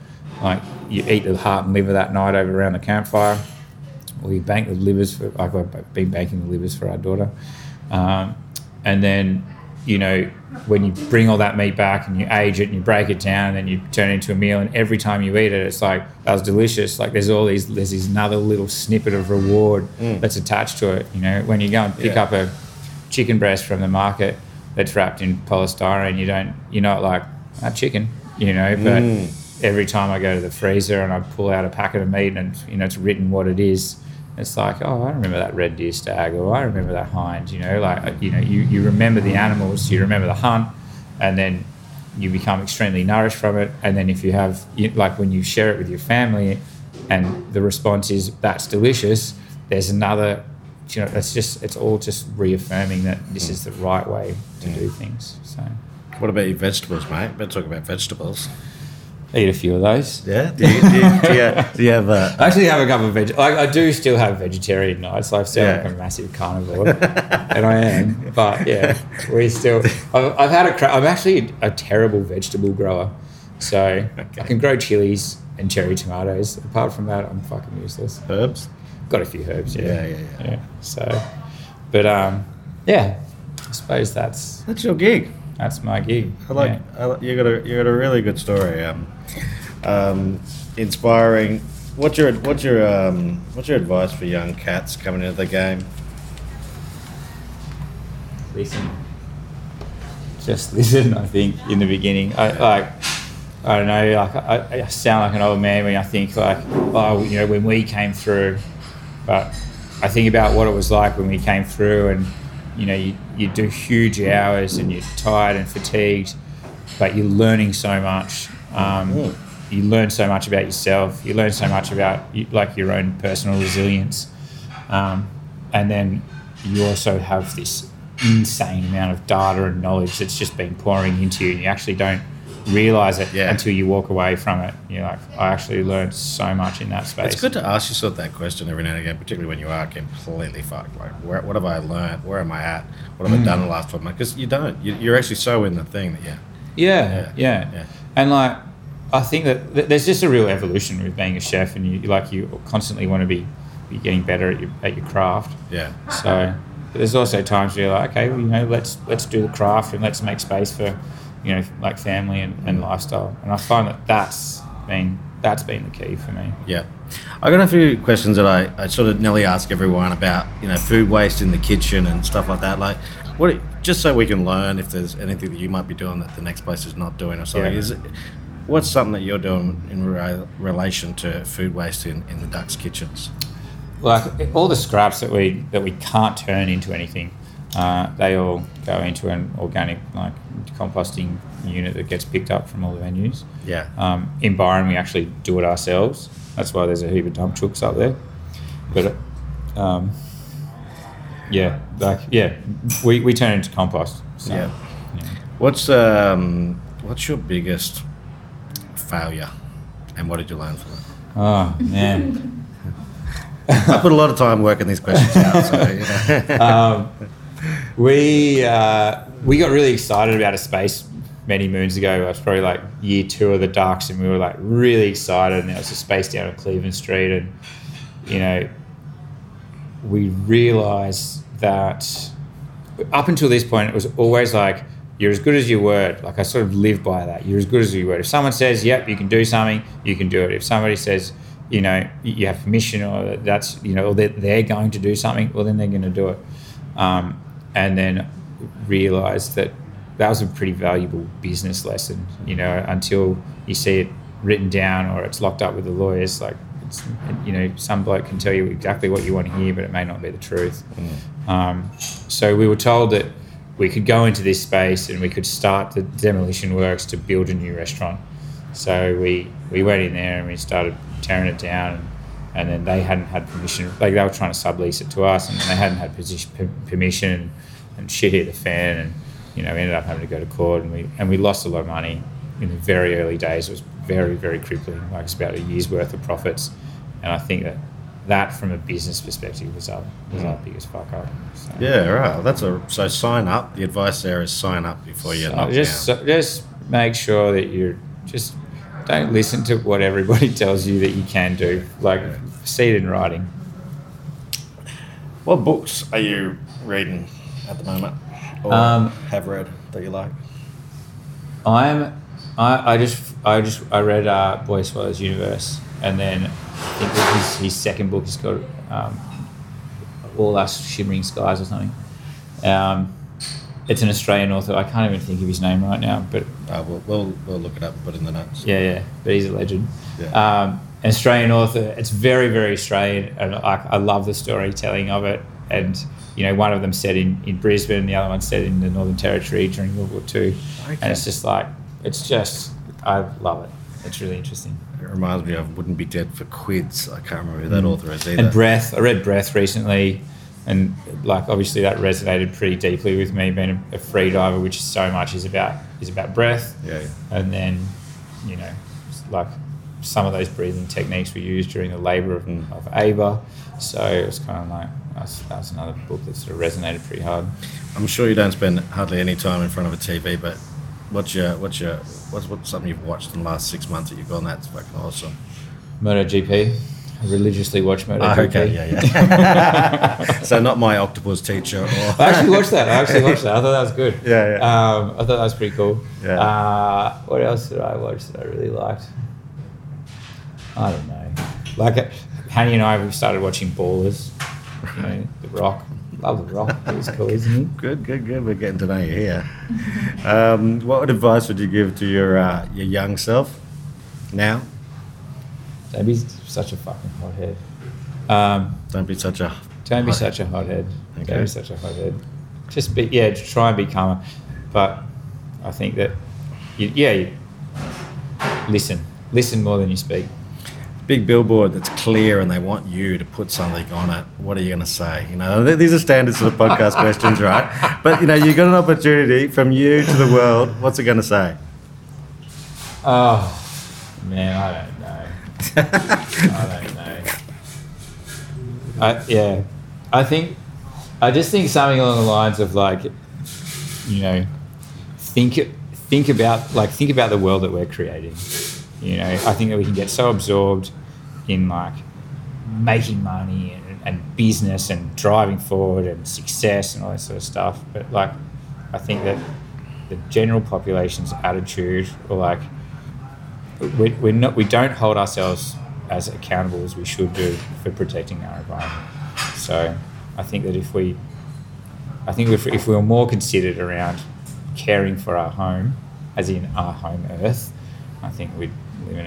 like you eat the heart and liver that night over around the campfire. or you bank the livers for like I've been banking the livers for our daughter, um, and then you know when you bring all that meat back and you age it and you break it down and then you turn it into a meal and every time you eat it it's like that was delicious. Like there's all these there's this another little snippet of reward mm. that's attached to it you know. When you go and pick Yeah. up a chicken breast from the market that's wrapped in polystyrene you don't you're not like that chicken you know. But mm. every time I go to the freezer and I pull out a packet of meat and you know it's written what it is it's like oh I remember that red deer stag or I remember that hind you know like uh, you know you, you remember the animals you remember the hunt and then you become extremely nourished from it and then if you have like when you share it with your family and the response is that's delicious there's another you know it's just it's all just reaffirming that this hmm. is the right way to hmm. do things so What about your vegetables, mate? Better talk about vegetables. I eat a few of those Yeah. Do you, do you, do you, do you have uh, I actually have a couple of veg. Like, I do still have vegetarian nights. I sound Yeah. like a massive carnivore, and I am. But yeah, we still. I've, I've had a. Cra- I'm actually a terrible vegetable grower, so I can grow chilies and cherry tomatoes. Apart from that, I'm fucking useless. herbs? Got a few herbs. Yeah, Yeah, yeah, yeah. yeah. So, but um, yeah, I suppose that's That's your gig. that's my gig. I like. yeah. I, li- you got a you got a really good story. Um, um, inspiring. What's your what's your um, what's your advice for young cats coming into the game? listen. Just listen. I think in the beginning, I like. I don't know. Like I, I sound like an old man when I think like, oh, you know, when we came through. But I think about what it was like when we came through, and you know, you, you do huge hours and you're tired and fatigued, but you're learning so much. Um, Mm. You learn so much about yourself. You learn so much about like your own personal resilience, um, and then you also have this insane amount of data and knowledge that's just been pouring into you, and you actually don't realize it Yeah. until you walk away from it. You're like, I actually learned so much in that space. It's good to ask yourself that question every now and again, particularly when you are completely fucked. Like, where, what have I learned? Where am I at? What have I done the last twelve months? Because you don't. You, you're actually so in the thing that yeah. Yeah, Yeah, yeah, yeah. And like, I think that th- there's just a real evolution with being a chef, and you like you constantly want to be, be getting better at your at your craft. Yeah. So but there's also times where you're like, okay, well, you know, let's let's do the craft and let's make space for, you know, like family and, and lifestyle. And I find that that's been that's been the key for me. Yeah. I got a few questions that I, I sort of nearly ask everyone about, you know, food waste in the kitchen and stuff like that. Like, what, just so we can learn if there's anything that you might be doing that the next place is not doing or something. Yeah. Is it, what's something that you're doing in re- relation to food waste in, in the ducks' kitchens? like all the scraps that we that we can't turn into anything, uh, they all go into an organic like composting unit that gets picked up from all the venues. Yeah. Um, in Byron, we actually do it ourselves. That's why there's a heap of dump trucks up there. But um, yeah, like yeah, we, we turn it into compost. So, Yeah. What's um what's your biggest failure, and what did you learn from it? Oh man. I put a lot of time working these questions out. So you know. um, we uh, we got really excited about a space many moons ago. It was probably like year two of the Ducks, and we were like really excited. And there was a space down at Cleveland Street, and you know, we realised that up until this point, it was always like you're as good as your word. Like I sort of live by that. You're as good as your word. If someone says, "Yep, you can do something," you can do it. If somebody says, you know, you have permission, or that's you know, or they're, they're going to do something, well, then they're going to do it. Um, and then realised that that was a pretty valuable business lesson. You know, until you see it written down or it's locked up with the lawyers, like. It's, you know, some bloke can tell you exactly what you want to hear, but it may not be the truth. Um, so we were told that we could go into this space and we could start the demolition works to build a new restaurant. So we we went in there and we started tearing it down, and, and then they hadn't had permission. Like they were trying to sublease it to us, and they hadn't had position, per- permission, and, and shit hit the fan, and you know we ended up having to go to court, and we and we lost a lot of money in the very early days. It was very very crippling, like it's about a year's worth of profits, and I think that that from a business perspective was our was our biggest fuck up. So. yeah, right. That's a so sign up. The advice there is sign up before you So knock just down. so- just make sure that you're just don't listen to what everybody tells you that you can do. Like, see it in writing. What books are you reading at the moment, or Um, have read that you like? I'm, I, I just, I just, I read uh, Boy Swallows Universe, and then I think his, his second book is called um, All Us Shimmering Skies or something. Um, it's an Australian author. I can't even think of his name right now, but Uh, we'll, we'll we'll look it up and put it in the notes. yeah, yeah, but he's a legend. Yeah. Um, an Australian author. It's very, very Australian, and I, I love the storytelling of it. And you know, one of them set in, in Brisbane, the other one set in the Northern Territory during World War Two, Okay. and it's just like it's just I love it. It's really interesting. It reminds me of "Wouldn't Be Dead for Quids." I can't remember who that author is either. Mm. And Breath, I read Breath recently, and like obviously that resonated pretty deeply with me, being a, a free diver, which so much is about is about breath. yeah, and then you know like some of those breathing techniques were used during the labour of, Mm. of Ava so it was kind of like that's, that's another book that sort of resonated pretty hard I'm sure you don't spend hardly any time in front of a TV, but what's your what's your what's what's something you've watched in the last six months that you've gone that's fucking awesome? MotoGP I religiously watch MotoGP Ah, okay, yeah, yeah. so not my octopus teacher. Or I actually watched that. I actually watched that. I thought that was good. Yeah, yeah. Um, I thought that was pretty cool. Yeah. Uh, what else did I watch that I really liked? I don't know. Like, Hanny and I, we started watching Ballers. You know, The Rock. Love The Rock. It was cool, isn't he? Good, good, good. We're getting to know you here. Um, what advice would you give to your uh, your young self now? Don't be such a fucking hothead. Um, Don't be such a. don't be such a hothead. Okay. Don't be such a hothead. Just be, yeah, just try and be calmer. But I think that, you, yeah, you, listen. Listen more than you speak. Big billboard that's clear and they want you to put something on it, what are you going to say? You know, these are standard sort of podcast questions, right? But you know, you've got an opportunity from you to the world. What's it going to say? Oh, man, I don't know. I don't know. I, yeah, I think, I just think something along the lines of like, you know, think think about like think about the world that we're creating. You know, I think that we can get so absorbed in like making money and, and business and driving forward and success and all that sort of stuff. But like, I think that the general population's attitude or like we, we're not, we don't hold ourselves as accountable as we should do for protecting our environment. So I think that if we, I think if, if we were more considered around caring for our home, as in our home Earth, I think we'd live in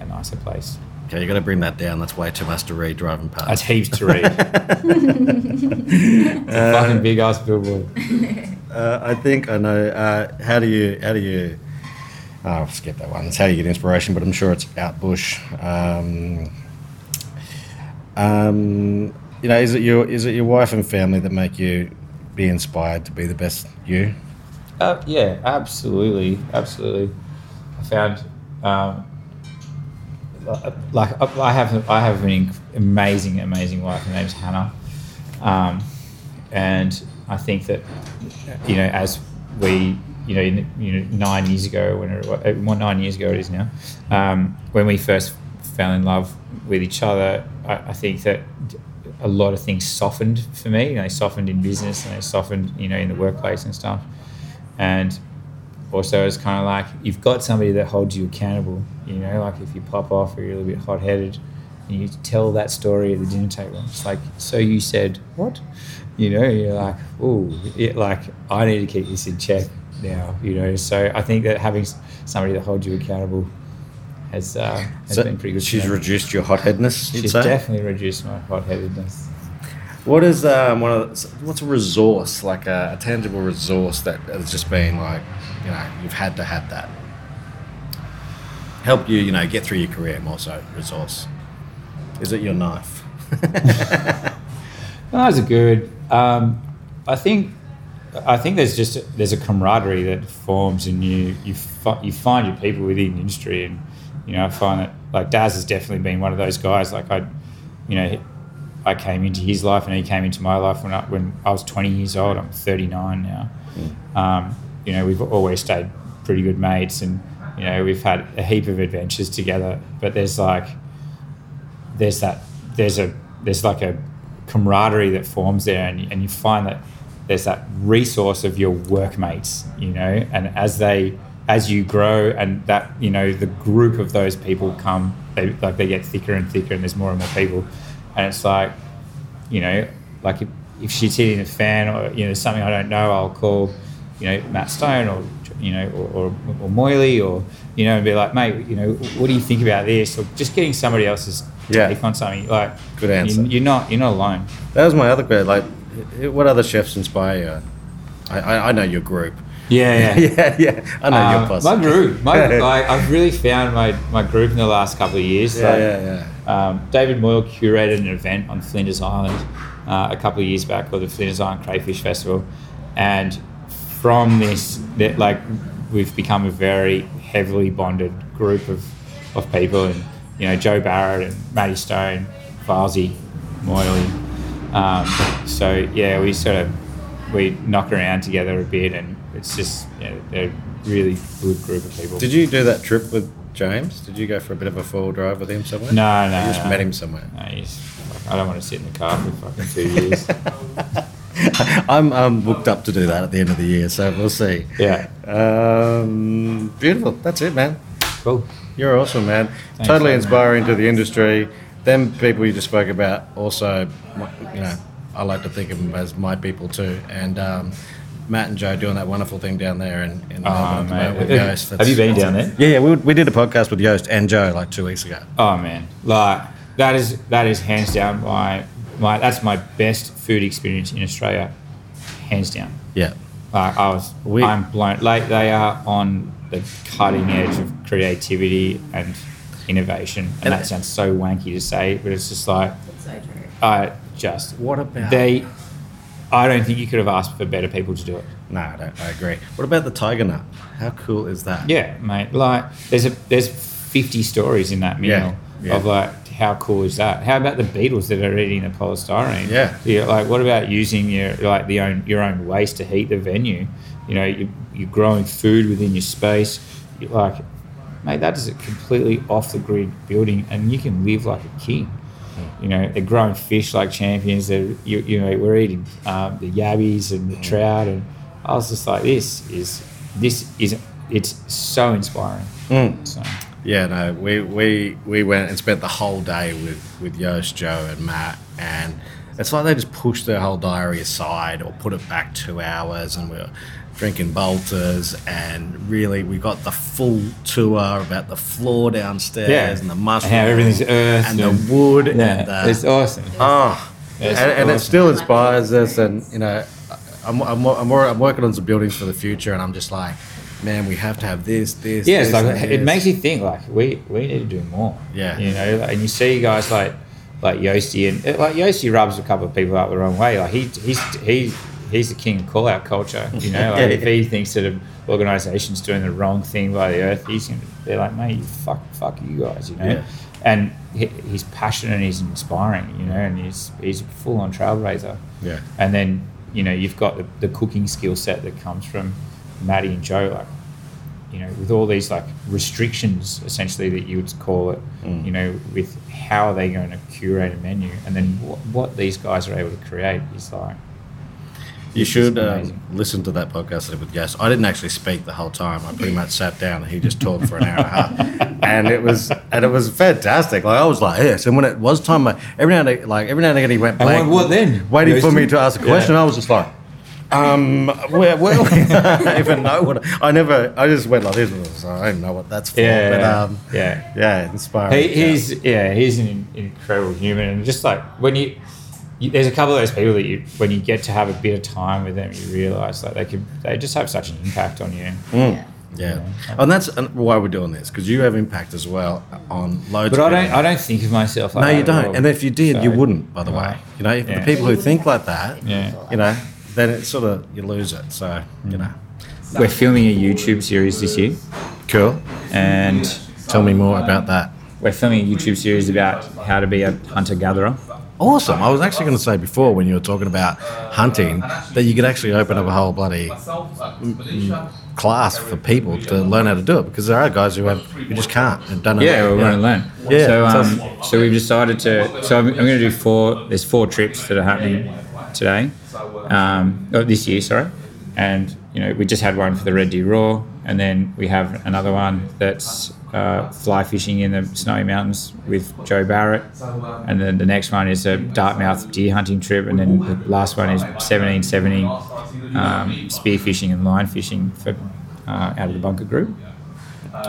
a, a nicer place. Okay, you got to bring that down. That's way too much to read driving past. That's heaps to read. It's a fucking big ass billboard. Uh, I think I know. Uh, how do you? How do you? Oh, I'll skip that one. It's how you get inspiration, but I'm sure it's out bush. Um, um, you know, is it your is it your wife and family that make you be inspired to be the best you? Uh, yeah, absolutely, absolutely. I found, um, like, I have, I have an amazing, amazing wife. Her name's Hannah, um, and I think that, you know, as we, you know, in, you know, nine years ago, when it, well, nine years ago it is now, um, when we first fell in love with each other, I, I think that a lot of things softened for me. They softened in business and they softened, you know, in the workplace and stuff. And also, it's kind of like you've got somebody that holds you accountable. You know, like if you pop off or you're a little bit hot headed, and you tell that story at the dinner table. It's like, so you said what? You know, you're like, oh, like I need to keep this in check now. You know, so I think that having somebody that holds you accountable has uh, has So been pretty good. She's reduced your hot-headedness. She's say. definitely reduced my hot headedness. What is um, one of the, what's a resource like a, a tangible resource that has just been like you know you've had to have that help you you know get through your career more so resource is it your knife Well, those are good. Um, I think I think there's just there's a camaraderie that forms, and you you fi- you find your people within the industry, and you know I find that like Daz has definitely been one of those guys. Like I, you know, I came into his life, and he came into my life when I when I was 20 years old. I'm 39 now. Um, you know, we've always stayed pretty good mates, and You know, we've had a heap of adventures together, but there's like, there's that, there's a, there's like a camaraderie that forms there, and, and you find that there's that resource of your workmates, you know, and as they, as you grow, and that you know, the group of those people come, they like they get thicker and thicker, and there's more and more people, and it's like, you know, like if, if she's hitting a fan or you know something I don't know, I'll call, you know, Matt Stone or you know, or, or, or or, you know, and be like, mate, you know, what do you think about this? Or just getting somebody else's Yeah. take on something. Like, Good answer. You, you're not, you're not alone. That was my other question. Like, what other chefs inspire you? I, I, I know your group. Yeah, yeah, yeah. yeah. I know your Um, posse. my group, my, like, I've really found my, my group in the last couple of years. Yeah, like, yeah, yeah. Um, David Moyle curated an event on Flinders Island uh, a couple of years back called the Flinders Island Crayfish Festival, and from this, that like we've become a very heavily bonded group of, of people, and you know Joe Barrett and Matty Stone, Varzi, Moyle. Um, so yeah, we sort of we knock around together a bit, and it's just you know, they're a really good group of people. Did you do that trip with James? Did you go for a bit of a full drive with him somewhere? No, no, You just no. met him somewhere. No, he's, I don't want to sit in the car for fucking two years. I'm um, booked up to do that at the end of the year, so we'll see. yeah. Um, beautiful. That's it, man. Cool. You're awesome, man. Thanks, totally man. inspiring to the industry. Them people you just spoke about, also, you know, I like to think of them as my people too. And um, Matt and Joe doing that wonderful thing down there in, in Melbourne at the mate. moment with Have- Joost. have you been down there? Yeah, yeah. We, we did a podcast with Joost and Joe like two weeks ago. Oh man, like that is that is hands down my my that's my best food experience in Australia, hands down. Yeah. Like I was, We- I'm blown. Like they are on the cutting edge of creativity and innovation, and, And- that sounds so wanky to say, but it's just like It's so true. I just What about they. I don't think you could have asked for better people to do it. No, I don't. I agree. What about the tiger nut? How cool is that? Yeah, mate. Like there's a there's 50 stories in that meal Yeah, yeah. of like how cool is that? How about the beetles that are eating the polystyrene? Yeah. Like what about using your like the own your own waste to heat the venue? You know, you, you're growing food within your space. You like, mate, that is a completely off the grid building, and you can live like a king. You know, they're growing fish like champions. They're you, you know we're eating um, the yabbies and the trout, and I was just like, this is this is it's so inspiring. Mm. So Yeah, no, we, we we went and spent the whole day with with Joost, Joe, and Matt, and it's like they just pushed their whole diary aside or put it back two hours, and we were drinking bolters, and really we got the full tour about the floor downstairs Yeah. and the And mushrooms how everything's earth and, and- the wood yeah, and the it's awesome. Oh, It's and, and it still inspires us. And you know, I'm I'm, I'm, I'm working on some buildings for the future, and I'm just like, man, we have to have this, this. Yeah, it's this, like it this. makes you think like we we need to do more. Yeah. you know, like, and you see guys like like Yossi and uh, like Yossi rubs a couple of people up the wrong way. Like he he's he he's the king of call out culture. You know, like if he thinks that an organisation's doing the wrong thing by the earth, he's gonna they're like, mate, you fuck fuck you guys. You know, Yeah. and he, he's passionate and he's inspiring. You know, and he's he's a full on trailblazer. Yeah. And then, you know, you've got the, the cooking skill set that comes from Matty and Joe, like, you know, with all these like restrictions essentially that you would call it, Mm. you know, with how are they going to curate a menu and then what, what these guys are able to create is like, You should um, listen to that podcast I did with Yes. I didn't actually speak the whole time. I pretty much sat down and he just talked for an hour and a half, and it was and it was fantastic. Like I was like, yes. And when it was time, like, every now and then, like every now and again, he went And blank, what- what then? waiting for Ghosted? me to ask a Yeah. question. I was just like. Um, where, where, I don't even know what I never. I just went like this. So I don't know what that's for. yeah, but um, yeah. yeah, inspiring. He, he's yeah, he's an incredible human, and just like when you, you, there's a couple of those people that you, when you get to have a bit of time with them, you realize like they could, they just have such an impact on you. Mm, yeah, and that's why we're doing this because you have impact as well on loads. But of I don't, people. I don't think of myself like No, you at don't. all. And if you did, you wouldn't. By the way, you know, Yeah. the people who think like that, Yeah. you know, then it's sort of you lose it. So you know, We're filming a YouTube series this year, cool. and Tell me more about that. we're filming a YouTube series about how to be a hunter gatherer. awesome. I was actually going to say before when you were talking about hunting that you could actually open up a whole bloody mm, mm, class for people to learn how to do it because there are guys who have who just can't and don't know. Yeah, we're going to learn. Yeah, So, so- um, so we've decided to. So I'm, I'm going to do four. There's four trips that are happening today, um, oh, this year. Sorry, and you know we just had one for the Red Deer Roar, and then we have another one that's uh, fly fishing in the Snowy Mountains with Joe Barrett, and then the next one is a Dartmouth deer hunting trip, and then the last one is 1770 um, spear fishing and line fishing for uh, out of the bunker group.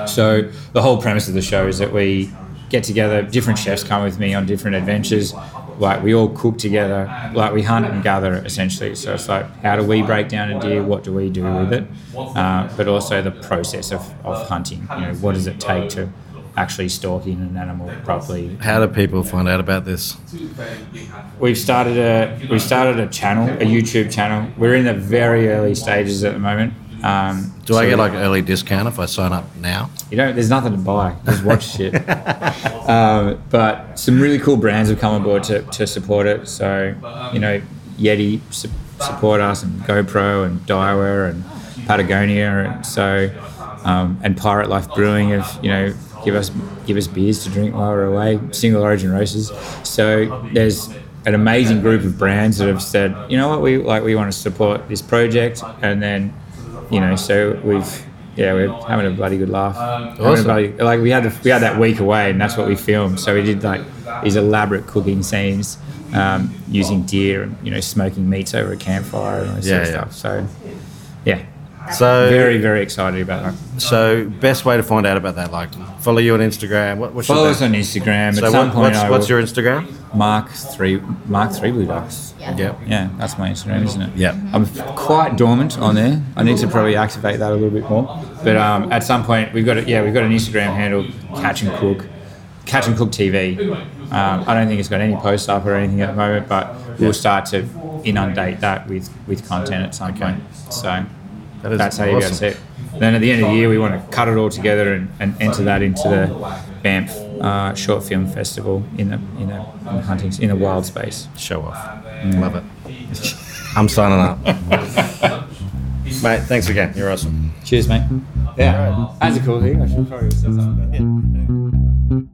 So the whole premise of the show is that we get together. Different chefs come with me on different adventures. Like we all cook together. Like we hunt and gather essentially. So it's like how do we break down a deer? What do we do with it? Uh, but also the process of, of hunting. You know, what does it take to actually stalking an animal properly? How do people find out about this? We've started a we started a channel, a YouTube channel. We're in the very early stages at the moment. Um, Do I get like an early discount if I sign up now? You don't. There's nothing to buy. Just watch shit. Um, but some really cool brands have come on board to, to support it. So you know, Yeti su- support us, and GoPro, and Daiwa, and Patagonia, and so um, and Pirate Life Brewing have you know give us give us beers to drink while we're away. Single origin roasters. So there's an amazing group of brands that have said, you know what, we like we want to support this project, and then you know, so we've yeah, we're having a bloody good laugh. Awesome. bloody- like we had the, we had that week away, and that's what we filmed. So we did like these elaborate cooking scenes um, using deer and you know smoking meats over a campfire and all this Yeah, sort of yeah. stuff. So yeah, So very very excited about that. So best way to find out about that, like follow you on Instagram. What, what's Follow us on Instagram. So At some what, point, what's, what's your Instagram? Mark three Mark three Blue Ducks. Yep. Yeah, that's my Instagram, isn't it? Yep. I'm quite dormant on there. I need to probably activate that a little bit more. But um, at some point, we've got a, yeah, we've got an Instagram handle, Catch and Cook, Catch and Cook TV. Um, I don't think it's got any posts up or anything at the moment, but we'll start to inundate that with with content at some point. So That that's how you go to it. Then at the end of the year, we want to cut it all together and, and enter that into the Banff uh, Short Film Festival in the in the, in the hunting in the wild space. Show off. Love it. I'm signing up. Mate, thanks again. You're awesome. Cheers, mate. Yeah, that's a cool thing. I should probably say something.